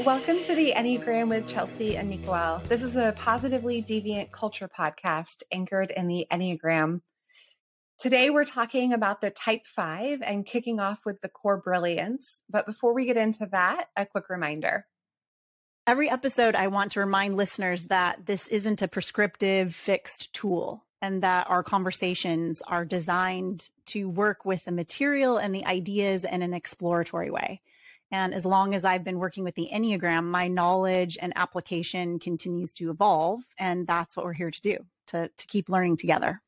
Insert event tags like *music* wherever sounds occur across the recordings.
Welcome to the Enneagram with Chelsea and Nicole. This is a positively deviant culture podcast anchored in the Enneagram. Today, we're talking about the type five and kicking off with the core brilliance. But before we get into that, a quick reminder. Every episode, I want to remind listeners that this isn't a prescriptive fixed tool and that our conversations are designed to work with the material and the ideas in an exploratory way. And as long as I've been working with the Enneagram, my knowledge and application continues to evolve. And that's what we're here to do to, to keep learning together.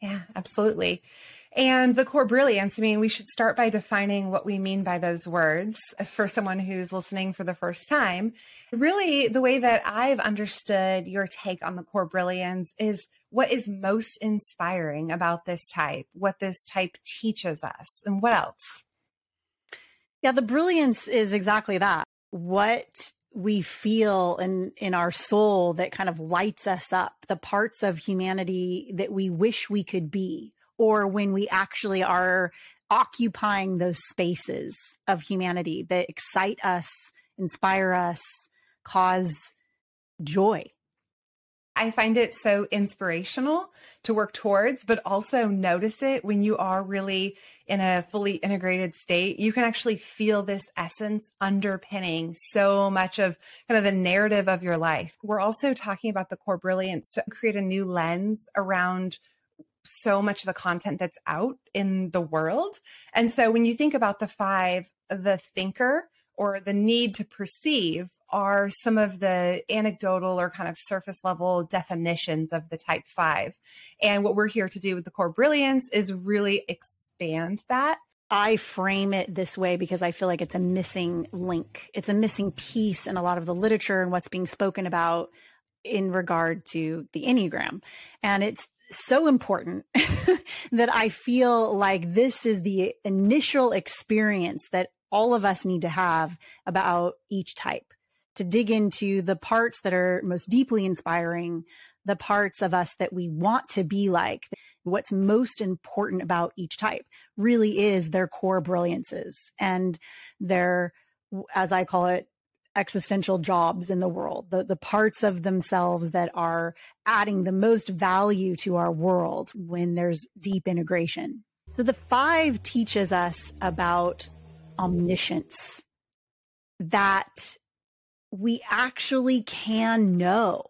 Yeah, absolutely. And the core brilliance, I mean, we should start by defining what we mean by those words for someone who's listening for the first time. Really, the way that I've understood your take on the core brilliance is what is most inspiring about this type, what this type teaches us, and what else? Yeah, the brilliance is exactly that. What we feel in in our soul that kind of lights us up, the parts of humanity that we wish we could be or when we actually are occupying those spaces of humanity that excite us, inspire us, cause joy. I find it so inspirational to work towards, but also notice it when you are really in a fully integrated state. You can actually feel this essence underpinning so much of kind of the narrative of your life. We're also talking about the core brilliance to create a new lens around so much of the content that's out in the world. And so when you think about the five, the thinker or the need to perceive are some of the anecdotal or kind of surface level definitions of the type five. And what we're here to do with the core brilliance is really expand that. I frame it this way because I feel like it's a missing link. It's a missing piece in a lot of the literature and what's being spoken about in regard to the Enneagram. And it's so important *laughs* that I feel like this is the initial experience that all of us need to have about each type to dig into the parts that are most deeply inspiring, the parts of us that we want to be like. What's most important about each type really is their core brilliances and their, as I call it, existential jobs in the world, the, the parts of themselves that are adding the most value to our world when there's deep integration. So the five teaches us about omniscience, that we actually can know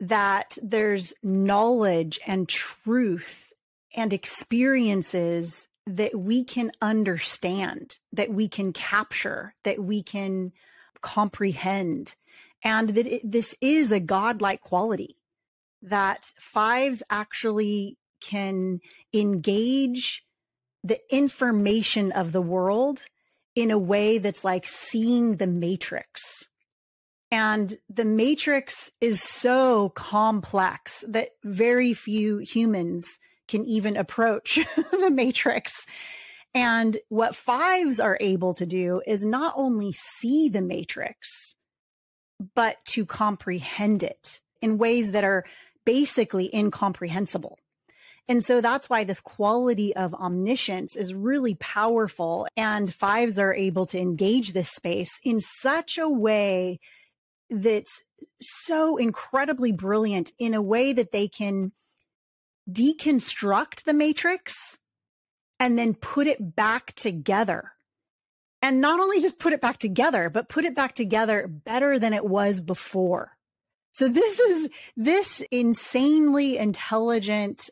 that there's knowledge and truth and experiences that we can understand, that we can capture, that we can comprehend, and that it, this is a godlike quality that fives actually can engage the information of the world in a way that's like seeing the matrix. And the matrix is so complex that very few humans can even approach *laughs* the matrix. And what fives are able to do is not only see the matrix, but to comprehend it in ways that are basically incomprehensible. And so that's why this quality of omniscience is really powerful. And fives are able to engage this space in such a way that's so incredibly brilliant in a way that they can deconstruct the matrix and then put it back together. And not only just put it back together, but put it back together better than it was before. So this is this insanely intelligent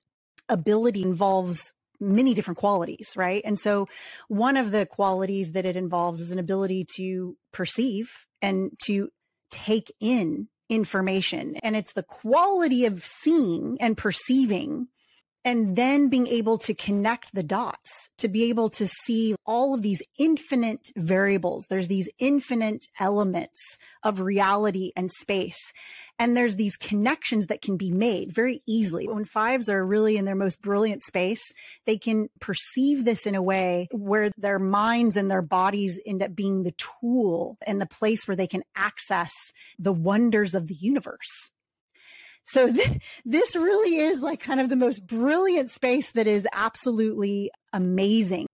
ability involves many different qualities, right? And so one of the qualities that it involves is an ability to perceive and to take in information. And it's the quality of seeing and perceiving and then being able to connect the dots to be able to see all of these infinite variables. There's these infinite elements of reality and space. And there's these connections that can be made very easily. When fives are really in their most brilliant space, they can perceive this in a way where their minds and their bodies end up being the tool and the place where they can access the wonders of the universe. So *laughs* th- this really is like kind of the most brilliant space that is absolutely amazing.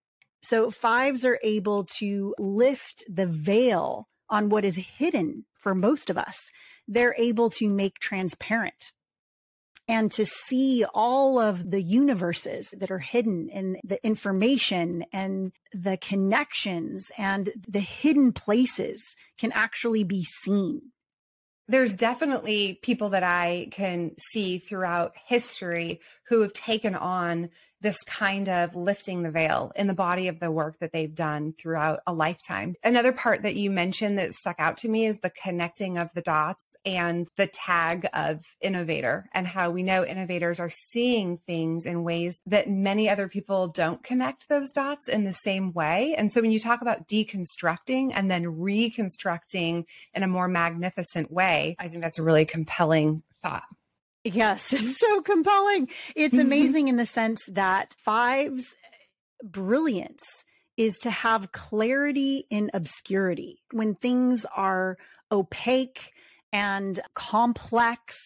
So fives are able to lift the veil on what is hidden for most of us, they're able to make transparent and to see all of the universes that are hidden in the information and the connections and the hidden places can actually be seen. There's definitely people that I can see throughout history who have taken on this kind of lifting the veil in the body of the work that they've done throughout a lifetime. Another part that you mentioned that stuck out to me is the connecting of the dots and the tag of innovator and how we know innovators are seeing things in ways that many other people don't connect those dots in the same way. And so when you talk about deconstructing and then reconstructing in a more magnificent way, I think that's a really compelling thought. Yes, *laughs* it's so compelling. It's mm-hmm. amazing in the sense that Five's brilliance is to have clarity in obscurity. When things are opaque and complex,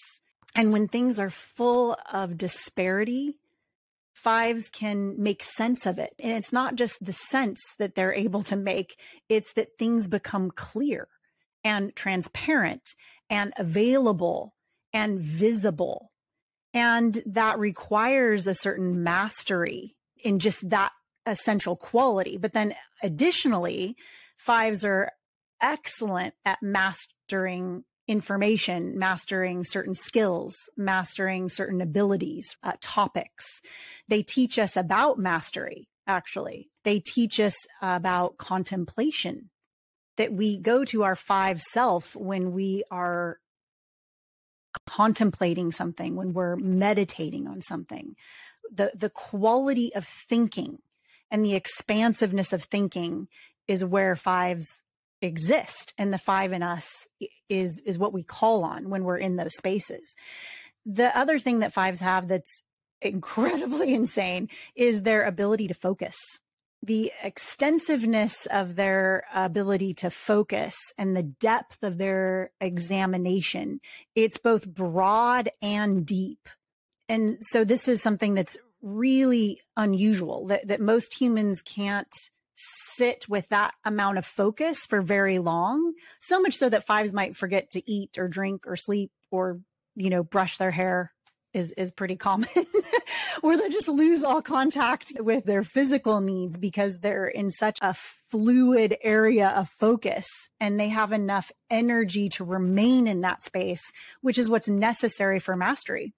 and when things are full of disparity, fives can make sense of it. And it's not just the sense that they're *laughs* able to make, it's that things become clear and transparent and available and visible. And that requires a certain mastery in just that essential quality. But then additionally, fives are excellent at mastering information, mastering certain skills, mastering certain abilities, uh, topics. They teach us about mastery, actually. They teach us about contemplation, that we go to our five self when we are contemplating something, when we're meditating on something, the, the quality of thinking and the expansiveness of thinking is where fives exist. And the five in us is, is what we call on when we're in those spaces. The other thing that fives have that's incredibly *laughs* insane is their ability to focus the extensiveness of their ability to focus and the depth of their examination. It's both broad and deep. And so this is something that's really unusual that, that most humans can't sit with that amount of focus for very long. So much so that fives might forget to eat or drink or sleep or, you know, brush their hair is is pretty common *laughs* where they just lose all contact with their physical needs because they're in such a fluid area of focus and they have enough energy to remain in that space which is what's necessary for mastery.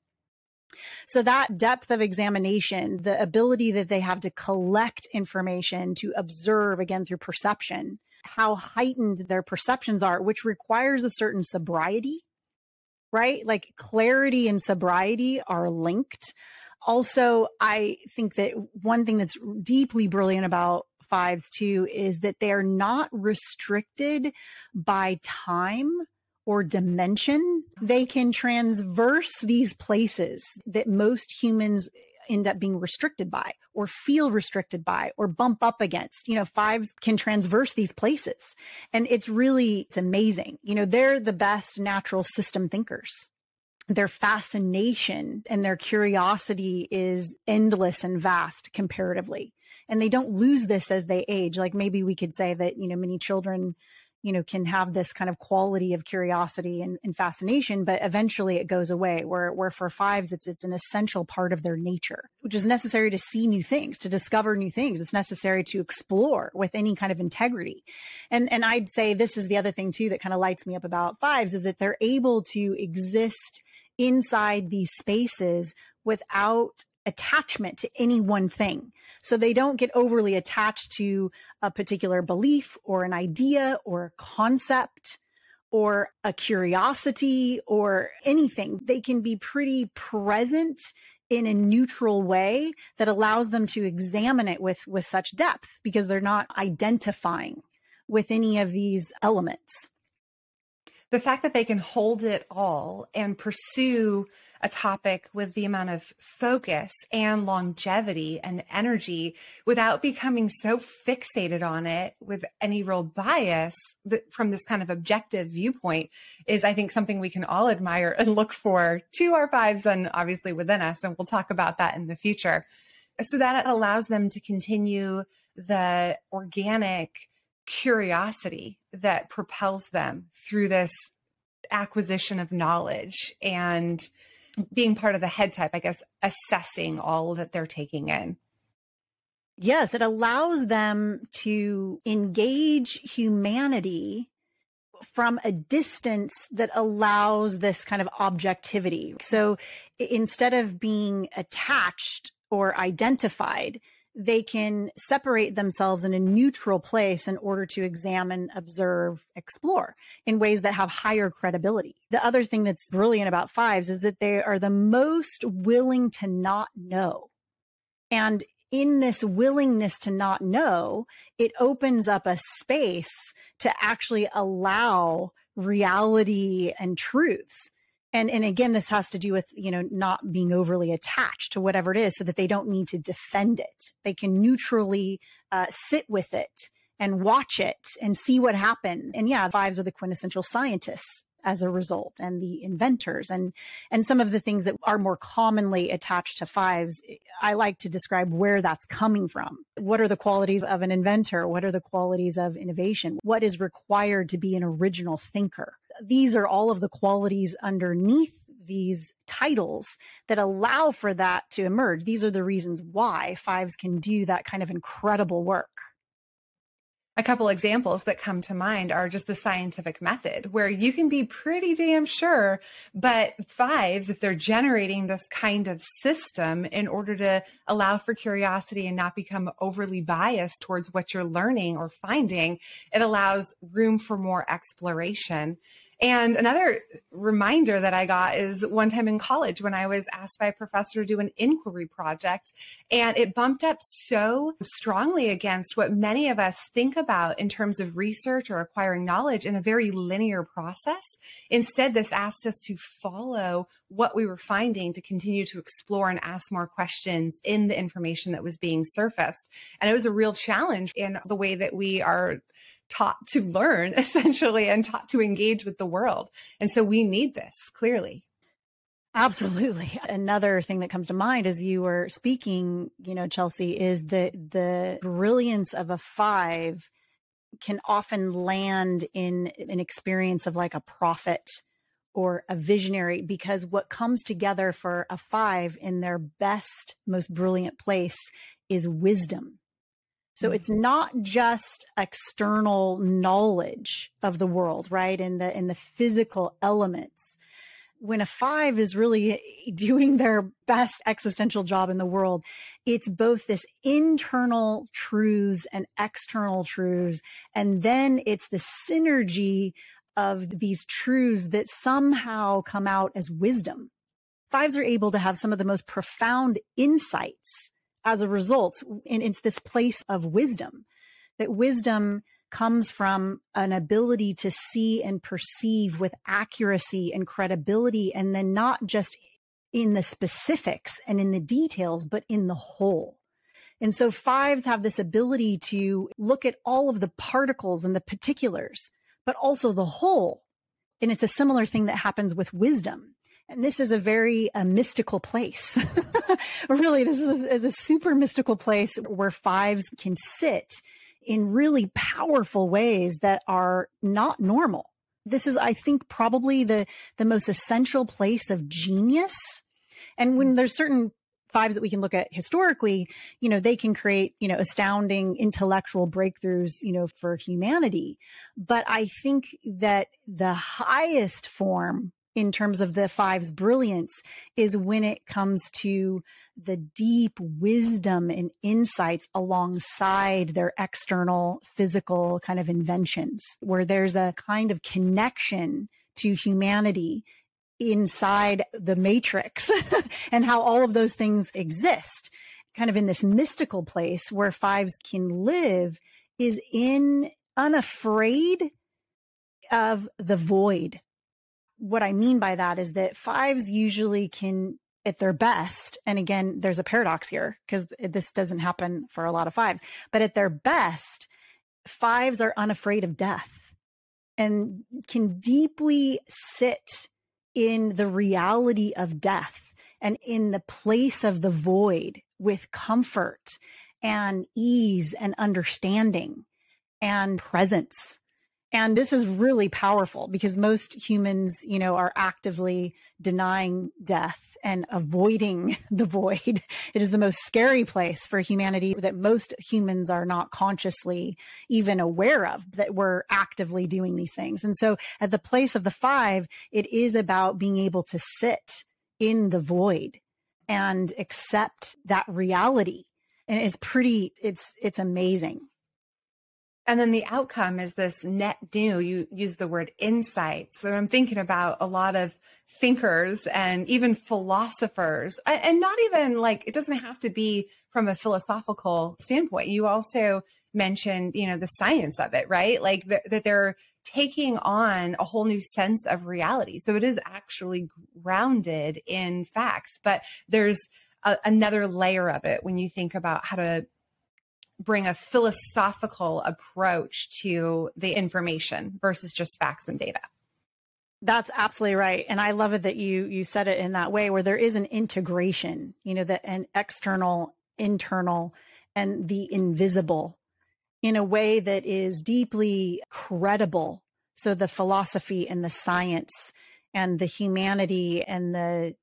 So that depth of examination the ability that they have to collect information to observe again through perception how heightened their perceptions are which requires a certain sobriety right? Like clarity and sobriety are linked. Also, I think that one thing that's deeply brilliant about fives too is that they're not restricted by time or dimension. They can transverse these places that most humans end up being restricted by or feel restricted by or bump up against. You know, fives can transverse these places. And it's really, it's amazing. You know, they're the best natural system thinkers. Their fascination and their curiosity is endless and vast comparatively. And they don't lose this as they age. Like maybe we could say that, you know, many children you know, can have this kind of quality of curiosity and, and, fascination, but eventually it goes away. Where where for fives, it's it's an essential part of their nature, which is necessary to see new things, to discover new things. It's necessary to explore with any kind of integrity. And and I'd say this is the other thing too that kind of lights me up about fives is that they're able to exist inside these spaces without attachment to any one thing. So they don't get overly attached to a particular belief or an idea or a concept or a curiosity or anything. They can be pretty present in a neutral way that allows them to examine it with with such depth because they're not identifying with any of these elements the fact that they can hold it all and pursue a topic with the amount of focus and longevity and energy without becoming so fixated on it with any real bias from this kind of objective viewpoint is, I think, something we can all admire and look for to our fives and obviously within us. And we'll talk about that in the future. So that allows them to continue the organic curiosity that propels them through this acquisition of knowledge and being part of the head type, I guess, assessing all that they're taking in. Yes, it allows them to engage humanity from a distance that allows this kind of objectivity. So instead of being attached or identified, they can separate themselves in a neutral place in order to examine, observe, explore in ways that have higher credibility. The other thing that's brilliant about fives is that they are the most willing to not know. And in this willingness to not know, it opens up a space to actually allow reality and truths and and again this has to do with you know not being overly attached to whatever it is so that they don't need to defend it. They can neutrally uh, sit with it and watch it and see what happens. And yeah fives are the quintessential scientists as a result and the inventors. And and some of the things that are more commonly attached to fives i like to describe where that's coming from. What are the qualities of an inventor? What are the qualities of innovation? What is required to be an original thinker these are all of the qualities underneath these titles that allow for that to emerge. These are the reasons why fives can do that kind of incredible work. A couple examples that come to mind are just the scientific method where you can be pretty damn sure but fives if they're generating this kind of system in order to allow for curiosity and not become overly biased towards what you're learning or finding it allows room for more exploration and another reminder that I got is one time in college when I was asked by a professor to do an inquiry project, and it bumped up so strongly against what many of us think about in terms of research or acquiring knowledge in a very linear process. Instead, this asked us to follow what we were finding to continue to explore and ask more questions in the information that was being surfaced. And it was a real challenge in the way that we are taught to learn *laughs* essentially and taught to engage with the world. And so we need this clearly. Absolutely. Another thing that comes to mind as you were speaking, you know, Chelsea, is that the brilliance of a five can often land in an experience of like a prophet or a visionary because what comes together for a five in their best, most brilliant place is wisdom so mm-hmm. it's not just external knowledge of the world, right? In the in the physical elements. When a 5 is really *laughs* doing their best existential job in the world, it's both this internal truths and external truths and then it's the synergy of these truths that somehow come out as wisdom. Fives are able to have some of the most profound insights as a result, and it's this place of wisdom that wisdom comes from an ability to see and perceive with accuracy and credibility, and then not just in the specifics and in the details, but in the whole. And so fives have this ability to look at all of the particles and the particulars, but also the whole. And it's a similar thing that happens with wisdom. And this is a very uh, mystical place. *laughs* really, this is is a super mystical place where fives can sit in really powerful ways that are not normal. This is, I think, probably the, the most essential place of genius. And when there's certain fives that we can look at historically, you know, they can create, you know, astounding intellectual breakthroughs, you know, for humanity. But I think that the highest form in terms of the five's brilliance is when it comes to the deep wisdom and insights alongside their external physical kind of inventions, where there's a kind of connection to humanity inside the matrix *laughs* and how all of those things exist. Kind of in this mystical place where fives can live is in unafraid of the void what I mean by that is that fives usually can, at their best, and again, there's a paradox here because this doesn't happen for a lot of fives, but at their best, fives are unafraid of death and can deeply sit in the reality of death and in the place of the void with comfort and ease and understanding and presence. And this is really powerful because most humans, you know, are actively denying death and avoiding *laughs* the void. It is the most scary place for humanity that most humans are not consciously even aware of that we're actively doing these things. And so at the place of the five, it is about being able to sit in the void and accept that reality. And it's pretty, it's, it's amazing. And then the outcome is this net new. You use the word insights. So I'm thinking about a lot of thinkers and even philosophers, and not even like it doesn't have to be from a philosophical standpoint. You also mentioned, you know, the science of it, right? Like th- that they're taking on a whole new sense of reality. So it is actually grounded in facts, but there's a, another layer of it when you think about how to bring a philosophical approach to the information versus just facts and data. That's absolutely right. And I love it that you you said it in that way where there is an integration, you know, that an external, internal, and the invisible in a way that is deeply credible. So the philosophy and the science and the humanity and the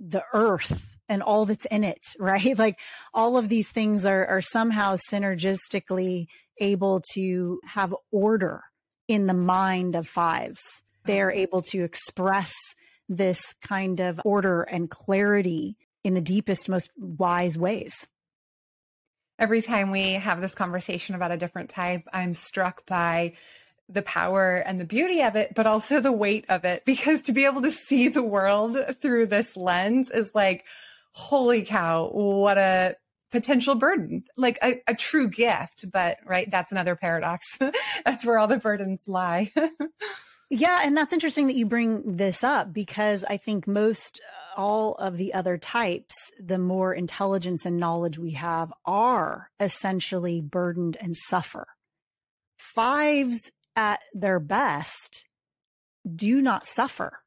the earth and all that's in it, *laughs* right? Like all of these things are, are somehow synergistically able to have order in the mind of fives. They're mm-hmm. able to express this kind of order and clarity in the deepest, most wise ways. Every time we have this conversation about a different type, I'm struck by the power and the beauty of it, but also the weight of it. *laughs* Because to be able to see the world through this lens is like, holy cow, what a potential burden, like a, a true gift. But right, that's another paradox. *laughs* that's where all the burdens lie. *laughs* yeah. And that's interesting that you bring this up because I think most uh, all of the other types, the more intelligence and knowledge we have, are essentially burdened and suffer. Fives at their best do not suffer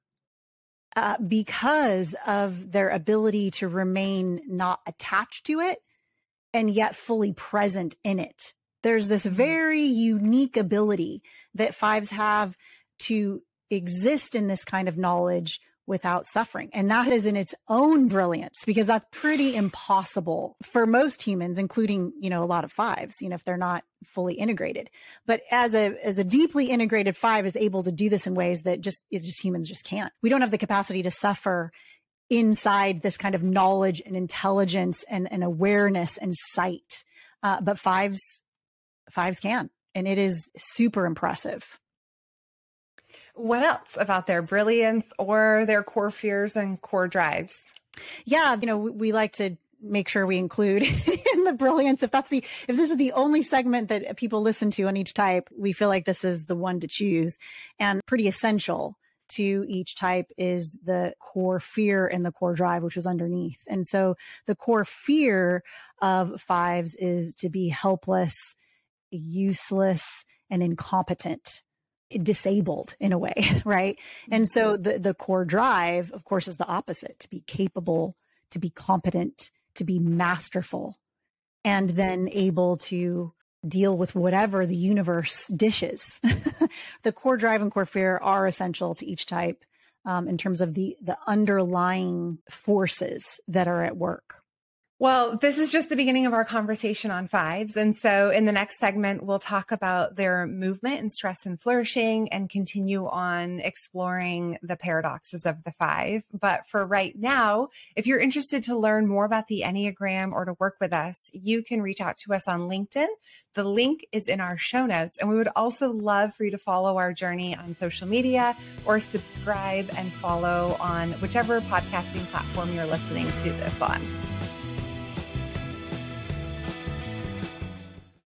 uh, because of their ability to remain not attached to it and yet fully present in it. There's this mm-hmm. very unique ability that fives have to exist in this kind of knowledge without suffering. And that is in its own brilliance because that's pretty impossible for most humans, including, you know, a lot of fives, you know, if they're not fully integrated. But as a, as a deeply integrated five is able to do this in ways that just, is just humans just can't. We don't have the capacity to suffer inside this kind of knowledge and intelligence and, and awareness and sight. Uh, but fives, fives can. And it is super impressive what else about their brilliance or their core fears and core drives? Yeah, you know, we, we like to make sure we include *laughs* in the brilliance. If that's the if this is the only segment that people listen to on each type we feel like this is the one to choose. And pretty essential to each type is the core fear and the core drive which is underneath. And so the core fear of fives is to be helpless useless and incompetent disabled in a way, *laughs* right? And so mm-hmm. the the core drive, of course, is the opposite: to be capable, to be competent, to be masterful, and then able to deal with whatever the universe dishes. *laughs* the core drive and core fear are essential to each type um, in terms of the the underlying forces that are at work. Well, this is just the beginning of our conversation on fives. And so in the next segment, we'll talk about their movement and stress and flourishing and continue on exploring the paradoxes of the five. But for right now, if you're interested to learn more about the Enneagram or to work with us, you can reach out to us on LinkedIn. The link is in our show notes. And we would also love for you to follow our journey on social media or subscribe and follow on whichever podcasting platform you're listening to this on.